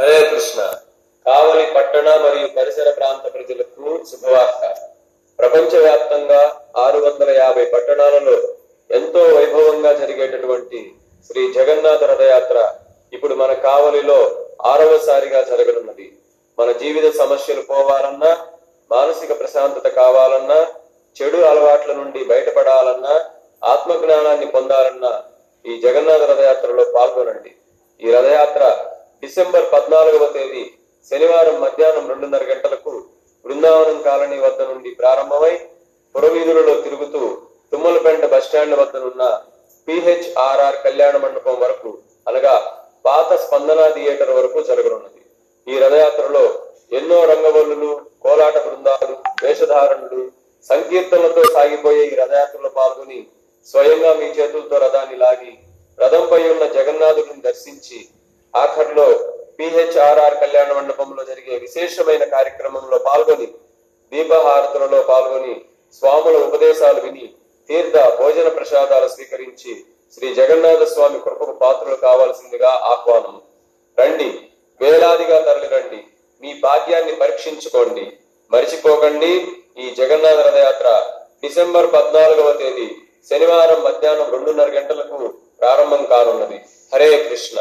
హరే కృష్ణ. కావలి పట్టణ మరియు పరిసర ప్రాంత ప్రజలకు శుభవార్త. ప్రపంచవ్యాప్తంగా ఆరు వందల యాభై పట్టణాలలో ఎంతో వైభవంగా జరిగేటటువంటి శ్రీ జగన్నాథ రథయాత్ర ఇప్పుడు మన కావలిలో ఆరవసారిగా జరగనున్నది. మన జీవిత సమస్యలు పోవాలన్నా మానసిక ప్రశాంతత కావాలన్నా చెడు అలవాట్ల నుండి బయటపడాలన్నా ఆత్మ జ్ఞానాన్ని పొందాలన్నా ఈ జగన్నాథ రథయాత్రలో పాల్గొనండి. ఈ రథయాత్ర డిసెంబర్ పద్నాలుగవ తేదీ శనివారం మధ్యాహ్నం రెండున్నర గంటలకు బృందావనం కాలనీ వద్ద నుండి ప్రారంభమై పురవీధులలో తిరుగుతూ తుమ్మలపేంట బస్టాండ్ వద్దనున్న పిహెచ్ఆర్ఆర్ కళ్యాణ మండపం వరకు అనగా పాత స్పందన థియేటర్ వరకు జరగనున్నది. ఈ రథయాత్రలో ఎన్నో రంగవల్లులు కోలాట బృందాలు వేషధారణలు సంకీర్తనలతో సాగిపోయే ఈ రథయాత్రలో పాల్గొని స్వయంగా మీ చేతులతో రథాన్ని లాగి రథంపై ఉన్న జగన్నాథుడిని దర్శించి ఆఖర్లో పిహెచ్ఆర్ఆర్ కళ్యాణ మండపంలో జరిగే విశేషమైన కార్యక్రమంలో పాల్గొని దీపహారతులలో పాల్గొని స్వాముల ఉపదేశాలు విని తీర్థ భోజన ప్రసాదాలు స్వీకరించి శ్రీ జగన్నాథ స్వామి కృపకు పాత్రలు కావాల్సిందిగా ఆహ్వానం. రండి వేలాదిగా తరలి రండి మీ భాగ్యాన్ని పరీక్షించుకోండి. మరిచిపోకండి ఈ జగన్నాథ రథయాత్ర డిసెంబర్ పద్నాలుగవ తేదీ శనివారం మధ్యాహ్నం రెండున్నర గంటలకు ప్రారంభం కానున్నది. హరే కృష్ణ.